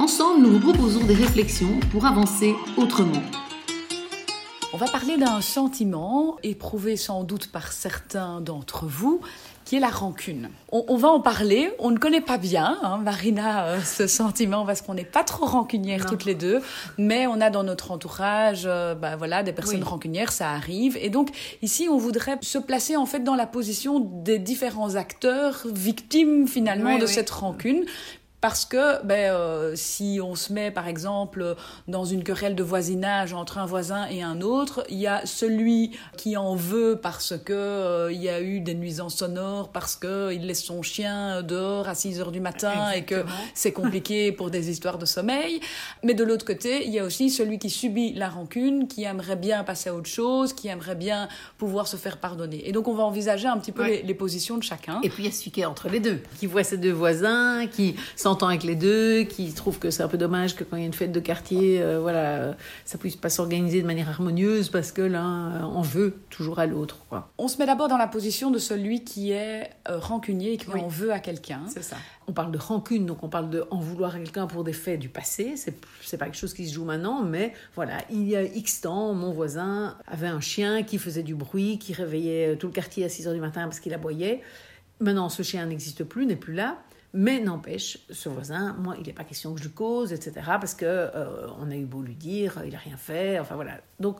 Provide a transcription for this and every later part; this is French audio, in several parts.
Ensemble, nous vous proposons des réflexions pour avancer autrement. On va parler d'un sentiment éprouvé sans doute par certains d'entre vous, qui est la rancune. On, va en parler, on ne connaît pas bien, hein, Marina, euh, ce sentiment, parce qu'on n'est pas trop rancunières toutes les deux, mais on a dans notre entourage euh, bah, voilà, des personnes rancunières, ça arrive. Et donc ici, on voudrait se placer en fait dans la position des différents acteurs, victimes finalement de cette rancune, parce que ben, euh, si on se met par exemple dans une querelle de voisinage entre un voisin et un autre, il y a celui qui en veut parce que euh, il y a eu des nuisances sonores, parce qu'il laisse son chien dehors à 6 heures du matin et que c'est compliqué pour des histoires de sommeil. Mais de l'autre côté, il y a aussi celui qui subit la rancune, qui aimerait bien passer à autre chose, qui aimerait bien pouvoir se faire pardonner. Et donc on va envisager un petit peu les, les, positions de chacun. Et puis il y a celui qui est entre les deux, qui voit ses deux voisins, qui s'entend avec les deux, qui trouve que c'est un peu dommage que quand il y a une fête de quartier, euh, voilà, ça puisse pas s'organiser de manière harmonieuse parce que l'un en veut toujours à l'autre. On se met d'abord dans la position de celui qui est euh, rancunier et qui en veut à quelqu'un. C'est ça. On parle de rancune, donc on parle de en vouloir à quelqu'un pour des faits du passé. C'est c'est pas quelque chose qui se joue maintenant, mais voilà, il y a X temps, mon voisin avait un chien qui faisait du bruit, qui réveillait tout le quartier à 6 heures du matin parce qu'il aboyait. Maintenant, ce chien n'existe plus, n'est plus là. Mais n'empêche, ce voisin, moi, il n'est pas question que je le cause, etc. Parce que euh, on a eu beau lui dire, il n'a rien fait, enfin voilà. Donc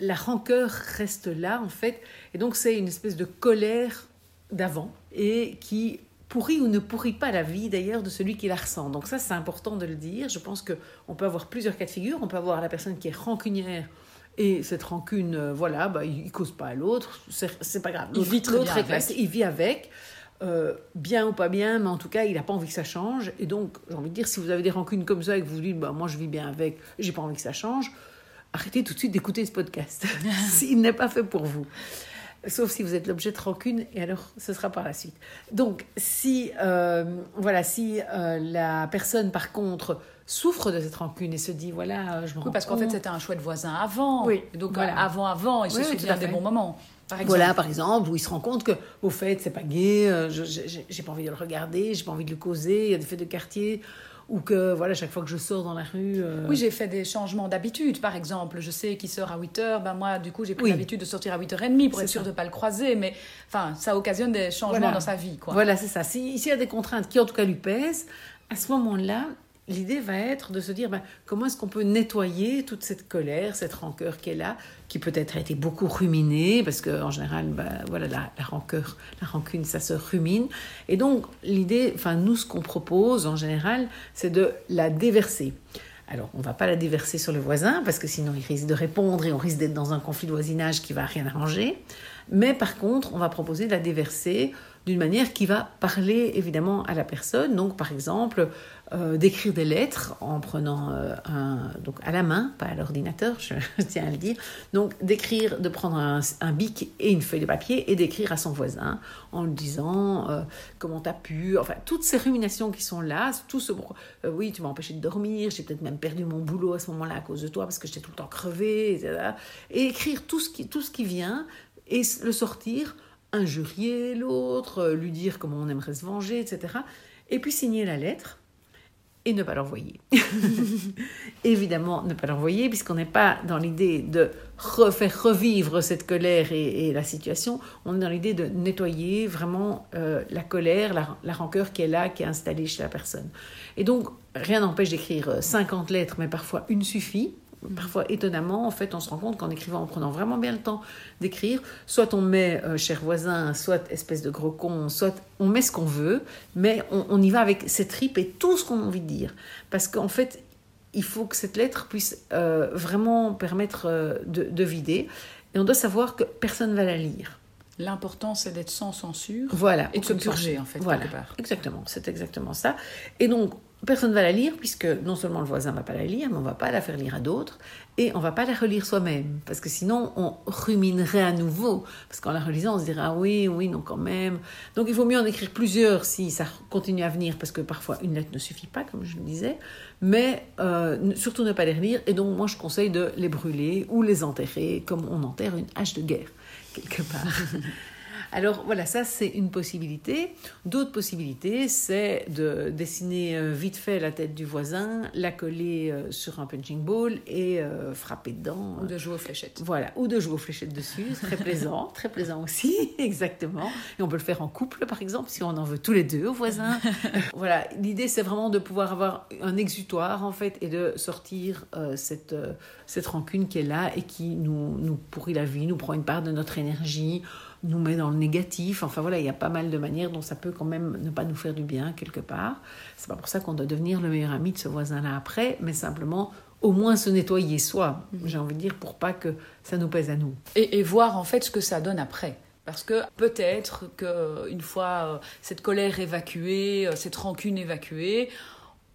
la rancœur reste là, en fait. Et donc c'est une espèce de colère d'avant et qui pourrit ou ne pourrit pas la vie d'ailleurs de celui qui la ressent. Donc ça, c'est important de le dire. Je pense qu'on peut avoir plusieurs cas de figure. On peut avoir la personne qui est rancunière et cette rancune, euh, voilà, bah, il ne cause pas à l'autre, c'est pas grave. Il vit très bien il vit avec. Euh, bien ou pas bien, mais en tout cas, il n'a pas envie que ça change. Et donc, j'ai envie de dire, si vous avez des rancunes comme ça et que vous vous dites, bah, moi je vis bien avec, j'ai pas envie que ça change, arrêtez tout de suite d'écouter ce podcast. S'il n'est pas fait pour vous. Sauf si vous êtes l'objet de rancune, et alors ce sera par la suite. Donc, si, euh, voilà, si euh, la personne, par contre, souffre de cette rancune et se dit, voilà, je me Oui, parce qu'en fait, c'était un chouette voisin avant. Oui. Donc, voilà. avant, avant, il se souvient des bons moments. Voilà, par exemple, où il se rend compte que, au fait, c'est pas gay, euh, j'ai pas envie de le regarder, j'ai pas envie de le causer, il y a des faits de quartier, ou que, voilà, chaque fois que je sors dans la rue. Euh, oui, j'ai fait des changements d'habitude, par exemple. Je sais qu'il sort à 8 h, ben moi, du coup, j'ai pris l'habitude de sortir à 8h30 pour être sûr de ne pas le croiser, mais enfin, ça occasionne des changements dans sa vie, quoi. Voilà, c'est ça. S'il y a des contraintes qui, en tout cas, lui pèsent, à ce moment-là, l'idée va être de se dire ben, comment est-ce qu'on peut nettoyer toute cette colère, cette rancœur qui est là, qui peut-être a été beaucoup ruminée, parce qu'en général, ben, voilà, la, la, rancœur, la rancune, ça se rumine. Et donc, l'idée, enfin, nous, ce qu'on propose en général, c'est de la déverser. Alors, on ne va pas la déverser sur le voisin, parce que sinon, il risque de répondre et on risque d'être dans un conflit de voisinage qui va rien arranger. Mais par contre, on va proposer de la déverser d'une manière qui va parler évidemment à la personne. Donc, par exemple, euh, d'écrire des lettres en prenant euh, un, donc à la main, pas à l'ordinateur, je, tiens à le dire. Donc, d'écrire, de prendre un, bic et une feuille de papier et d'écrire à son voisin en lui disant euh, comment tu as pu, enfin, toutes ces ruminations qui sont là, tout ce. oui, tu m'as empêché de dormir, j'ai peut-être même perdu mon boulot à ce moment-là à cause de toi parce que j'étais tout le temps crevé, etc. Et écrire tout ce qui, tout ce qui vient et le sortir injurier l'autre, lui dire comment on aimerait se venger, etc. Et puis signer la lettre et ne pas l'envoyer. Évidemment, ne pas l'envoyer, puisqu'on n'est pas dans l'idée de refaire revivre cette colère et, la situation, on est dans l'idée de nettoyer vraiment euh, la colère, la, la, rancœur qui est là, qui est installée chez la personne. Et donc, rien n'empêche d'écrire 50 lettres, mais parfois une suffit parfois étonnamment, en fait, on se rend compte qu'en écrivant, en prenant vraiment bien le temps d'écrire, soit on met euh, cher voisin, soit espèce de gros con, soit on met ce qu'on veut, mais on, y va avec ses tripes et tout ce qu'on a envie de dire. Parce qu'en fait, il faut que cette lettre puisse euh, vraiment permettre euh, de, vider. Et on doit savoir que personne ne va la lire. L'important, c'est d'être sans censure. Voilà. Et de se purger, en fait, voilà. Exactement, c'est exactement ça. Et donc, personne ne va la lire, puisque non seulement le voisin ne va pas la lire, mais on ne va pas la faire lire à d'autres, et on ne va pas la relire soi-même, parce que sinon on ruminerait à nouveau, parce qu'en la relisant on se dirait ah oui, oui, non quand même. Donc il vaut mieux en écrire plusieurs si ça continue à venir, parce que parfois une lettre ne suffit pas, comme je le disais, mais euh, surtout ne pas les relire, et donc moi je conseille de les brûler ou les enterrer, comme on enterre une hache de guerre, quelque part. Alors voilà, ça c'est une possibilité. D'autres possibilités, c'est de dessiner euh, vite fait la tête du voisin, la coller euh, sur un punching ball et euh, frapper dedans. Ou de jouer aux fléchettes. Voilà, ou de jouer aux fléchettes dessus, c'est très plaisant, très plaisant aussi, exactement. Et on peut le faire en couple par exemple, si on en veut tous les deux au voisin. voilà, l'idée c'est vraiment de pouvoir avoir un exutoire en fait et de sortir cette, cette rancune qui est là et qui nous, nous pourrit la vie, nous prend une part de notre énergie nous met dans le négatif. Enfin voilà, il y a pas mal de manières dont ça peut quand même ne pas nous faire du bien quelque part. C'est pas pour ça qu'on doit devenir le meilleur ami de ce voisin-là après, mais simplement au moins se nettoyer soi, mhm. j'ai envie de dire, pour pas que ça nous pèse à nous. Et, voir en fait ce que ça donne après. Parce que peut-être qu'une fois euh, cette colère évacuée, euh, cette rancune évacuée,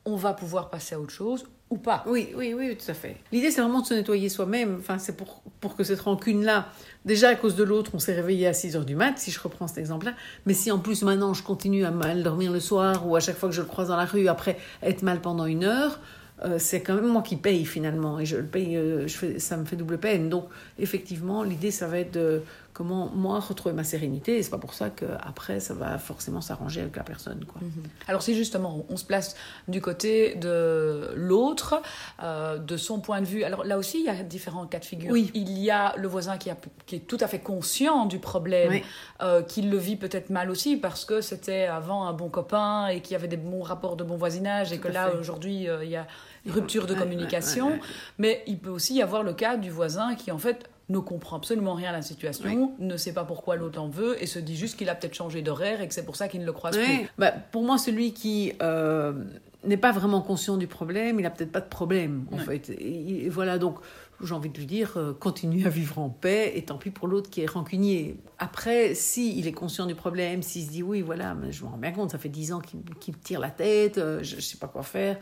on va pouvoir passer à autre chose ou pas. Oui, oui, oui, tout à fait. L'idée, c'est vraiment de se nettoyer soi-même. Enfin, c'est pour, pour que cette rancune-là, déjà à cause de l'autre, on s'est réveillé à 6 heures du mat, si je reprends cet exemple-là. Mais si en plus maintenant je continue à mal dormir le soir ou à chaque fois que je le croise dans la rue, après être mal pendant une heure, euh, c'est quand même moi qui paye finalement. Et je le paye, euh, je fais, ça me fait double peine. Donc, effectivement, l'idée, ça va être de comment moi retrouver ma sérénité. Et c'est pas pour ça qu'après, ça va forcément s'arranger avec la personne. Quoi. Mhm. Alors si justement on se place du côté de l'autre, euh, de son point de vue, alors là aussi il y a différents cas de figure. Oui. Il y a le voisin qui, a, qui, est tout à fait conscient du problème, euh, qui le vit peut-être mal aussi parce que c'était avant un bon copain et qu'il y avait des bons rapports de bon voisinage et que là aujourd'hui euh, il y a rupture de communication. Mais il peut aussi y avoir le cas du voisin qui en fait ne comprend absolument rien à la situation, ne sait pas pourquoi l'autre en veut et se dit juste qu'il a peut-être changé d'horaire et que c'est pour ça qu'il ne le croise plus. Bah, pour moi, celui qui euh, n'est pas vraiment conscient du problème, il n'a peut-être pas de problème en fait. Et, voilà donc. J'ai envie de lui dire, euh, continue à vivre en paix, et tant pis pour l'autre qui est rancunier. Après, si il est conscient du problème, s'il se dit, oui, voilà, mais je me rends bien compte, ça fait dix ans qu'il me tire la tête, euh, je ne sais pas quoi faire,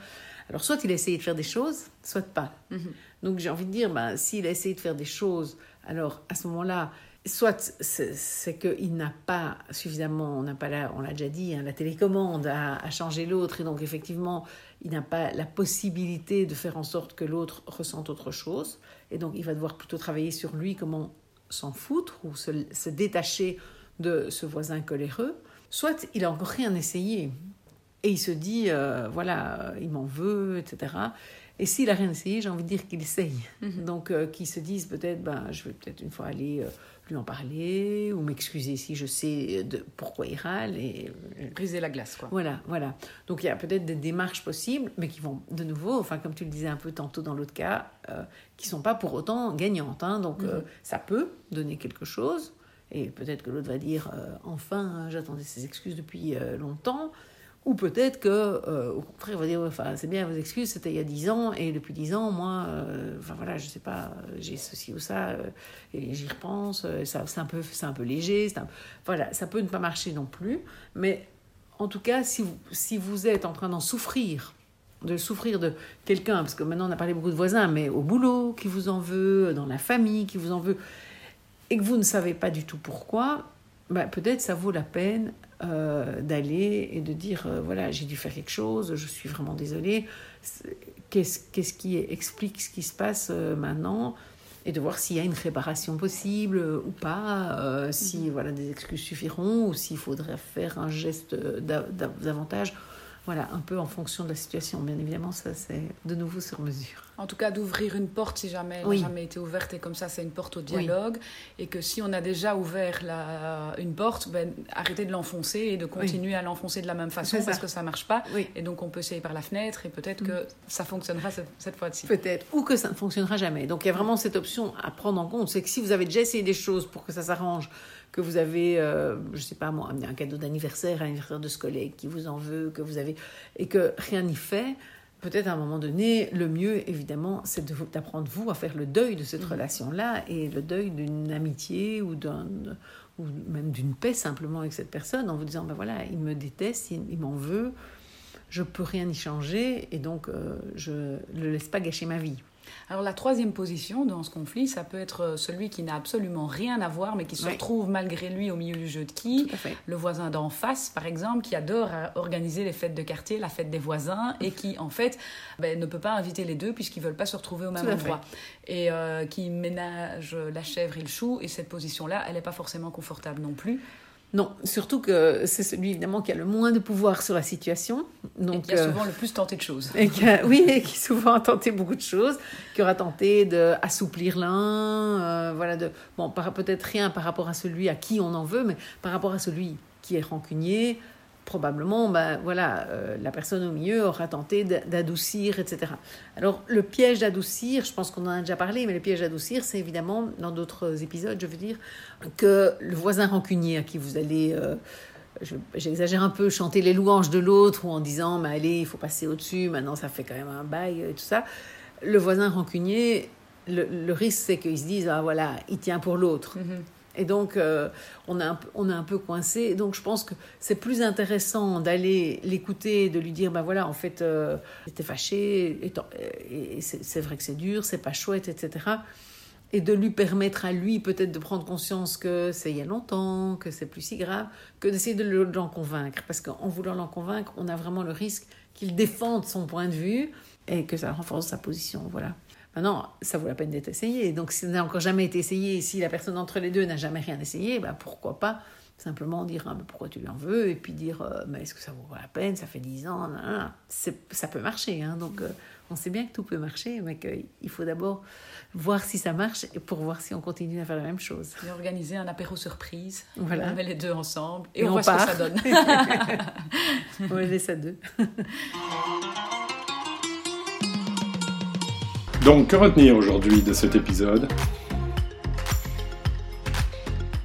alors, soit il a essayé de faire des choses, soit pas. Mhm. Donc, j'ai envie de dire, ben, s'il a essayé de faire des choses, alors à ce moment-là, soit c'est qu'il n'a pas suffisamment, on n'a pas là, on l'a déjà dit, hein, la télécommande à, changer l'autre, et donc effectivement, il n'a pas la possibilité de faire en sorte que l'autre ressente autre chose, et donc il va devoir plutôt travailler sur lui, comment s'en foutre ou se détacher de ce voisin coléreux. Soit il a encore rien essayé, et il se dit, euh, voilà, il m'en veut, etc. Et s'il a rien essayé, j'ai envie de dire qu'il essaye. Mhm. Donc, euh, qu'il se dise peut-être, ben, je vais peut-être une fois aller euh, lui en parler ou m'excuser si je sais de pourquoi il râle. Et, Briser la glace, quoi. Voilà, voilà. Donc, il y a peut-être des démarches possibles, mais qui vont de nouveau, enfin, comme tu le disais un peu tantôt dans l'autre cas, qui sont pas pour autant gagnantes. Hein. Donc, mhm. ça peut donner quelque chose. Et peut-être que l'autre va dire, enfin, j'attendais ces excuses depuis longtemps. Ou peut-être que, euh, au contraire, on va dire, enfin, c'est bien vos excuses, c'était il y a dix ans, et depuis dix ans, moi, euh, enfin voilà, je sais pas, j'ai ceci ou ça, euh, et j'y repense, ça, c'est un peu, c'est un peu léger, c'est voilà, ça peut ne pas marcher non plus, mais en tout cas, si vous, si vous êtes en train d'en souffrir, de souffrir de quelqu'un, parce que maintenant on a parlé beaucoup de voisins, mais au boulot qui vous en veut, dans la famille qui vous en veut, et que vous ne savez pas du tout pourquoi, bah, peut-être ça vaut la peine euh, d'aller et de dire euh, voilà, j'ai dû faire quelque chose, je suis vraiment désolée. Qu'est-ce, qui explique ce qui se passe euh, maintenant? Et de voir s'il y a une réparation possible ou pas, si mhm. voilà, des excuses suffiront ou s'il faudrait faire un geste davantage voilà, un peu en fonction de la situation. Bien évidemment, ça c'est de nouveau sur mesure. En tout cas, d'ouvrir une porte si jamais elle n'a jamais été ouverte et comme ça, c'est une porte au dialogue. Et que si on a déjà ouvert la, une porte, ben, arrêter de l'enfoncer et de continuer à l'enfoncer de la même façon parce que ça ne marche pas. Et donc, on peut essayer par la fenêtre et peut-être que mm. ça fonctionnera cette, cette fois-ci. Peut-être. Ou que ça ne fonctionnera jamais. Donc, il y a vraiment cette option à prendre en compte. C'est que si vous avez déjà essayé des choses pour que ça s'arrange, que vous avez, euh, je sais pas moi, amené un cadeau d'anniversaire, un anniversaire de ce collègue qui vous en veut, que vous avez, et que rien n'y fait, peut-être à un moment donné, le mieux, évidemment, c'est d'apprendre vous à faire le deuil de cette mmh. relation-là et le deuil d'une amitié ou d'un ou même d'une paix simplement avec cette personne en vous disant ben voilà il me déteste il, m'en veut je peux rien y changer et donc euh, je ne le laisse pas gâcher ma vie. Alors la troisième position dans ce conflit, ça peut être euh, celui qui n'a absolument rien à voir, mais qui se retrouve malgré lui au milieu du jeu de qui? Le voisin d'en face, par exemple, qui adore euh, organiser les fêtes de quartier, la fête des voisins, et qui en fait ben, ne peut pas inviter les deux puisqu'ils veulent pas se retrouver au même endroit. Et euh, qui ménage la chèvre et le chou, et cette position-là, elle n'est pas forcément confortable non plus. Non, surtout que c'est celui évidemment qui a le moins de pouvoir sur la situation. Donc, et qui a euh, souvent le plus tenté de choses. Et qui oui, et qui souvent a tenté beaucoup de choses, qui aura tenté d'assouplir l'un, euh, voilà, de, bon, peut-être rien par rapport à celui à qui on en veut, mais par rapport à celui qui est rancunier, probablement, ben, voilà, euh, la personne au milieu aura tenté d'adoucir, etc. Alors, le piège d'adoucir, je pense qu'on en a déjà parlé, mais le piège d'adoucir, c'est évidemment, dans d'autres épisodes, je veux dire, que le voisin rancunier à qui vous allez... Euh, j'exagère un peu, chanter les louanges de l'autre ou en disant, mais allez, il faut passer au-dessus, maintenant ça fait quand même un bail et tout ça. Le voisin rancunier, le, risque, c'est qu'il se dise, ah voilà, il tient pour l'autre. Mm-hmm. Et donc, euh, on, a on est un peu coincé. Donc, je pense que c'est plus intéressant d'aller l'écouter, de lui dire, ben voilà, en fait, euh, j'étais fâché, et, c'est vrai que c'est dur, c'est pas chouette, etc. Et de lui permettre à lui peut-être de prendre conscience que c'est il y a longtemps, que c'est plus si grave, que d'essayer de l'en convaincre. Parce qu'en voulant l'en convaincre, on a vraiment le risque qu'il défende son point de vue et que ça renforce sa position. Voilà. Maintenant, ça vaut la peine d'être essayé. Donc, si ça n'a encore jamais été essayé, si la personne entre les deux n'a jamais rien essayé, bah, pourquoi pas simplement dire ah, pourquoi tu lui en veux? Et puis dire euh, mais est-ce que ça vaut la peine? Ça fait dix ans ça peut marcher hein. donc euh, on sait bien que tout peut marcher mais qu'il faut d'abord voir si ça marche pour voir si on continue à faire la même chose. Et organiser un apéro surprise. Voilà. on met les deux ensemble et, on, voit ce que ça donne. On laisse à deux Donc, que retenir aujourd'hui de cet épisode?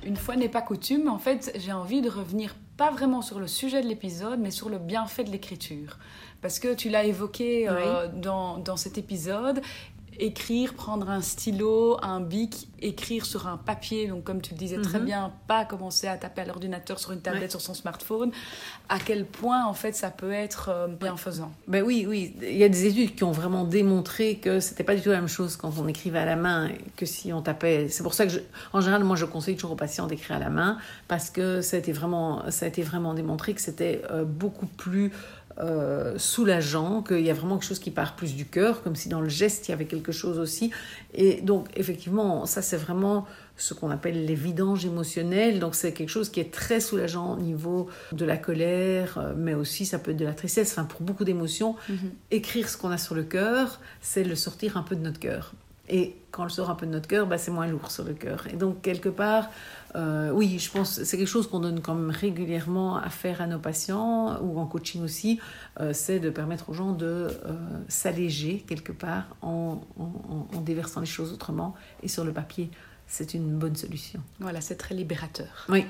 Une fois n'est pas coutume, en fait, j'ai envie de revenir pas vraiment sur le sujet de l'épisode, mais sur le bienfait de l'écriture. Parce que tu l'as évoqué euh, dans, dans cet épisode, écrire, prendre un stylo, un bic, écrire sur un papier, donc comme tu le disais très mhm. bien, pas commencer à taper à l'ordinateur sur une tablette, sur son smartphone, à quel point en fait ça peut être euh, bienfaisant? Ben oui, oui, il y a des études qui ont vraiment démontré que c'était pas du tout la même chose quand on écrivait à la main que si on tapait. C'est pour ça que, en général, moi je conseille toujours aux patients d'écrire à la main parce que ça a été vraiment, ça a été vraiment démontré que c'était euh, beaucoup plus euh, soulageant, qu'il y a vraiment quelque chose qui part plus du cœur, comme si dans le geste il y avait quelque chose aussi. Et donc effectivement, ça c'est vraiment ce qu'on appelle les vidanges émotionnelles. Donc c'est quelque chose qui est très soulageant au niveau de la colère, euh, mais aussi ça peut être de la tristesse. Enfin pour beaucoup d'émotions, mhm. écrire ce qu'on a sur le cœur, c'est le sortir un peu de notre cœur. Et quand on le sort un peu de notre cœur, bah, c'est moins lourd sur le cœur. Et donc, quelque part, euh, oui, je pense que c'est quelque chose qu'on donne quand même régulièrement à faire à nos patients ou en coaching aussi, euh, c'est de permettre aux gens de euh, s'alléger quelque part en, en, déversant les choses autrement. Et sur le papier, c'est une bonne solution. Voilà, c'est très libérateur. Oui.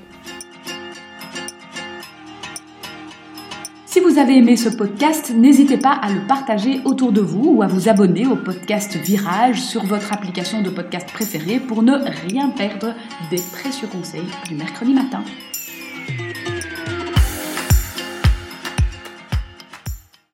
Vous avez aimé ce podcast, n'hésitez pas à le partager autour de vous ou à vous abonner au podcast Virage sur votre application de podcast préférée pour ne rien perdre des précieux conseils du mercredi matin.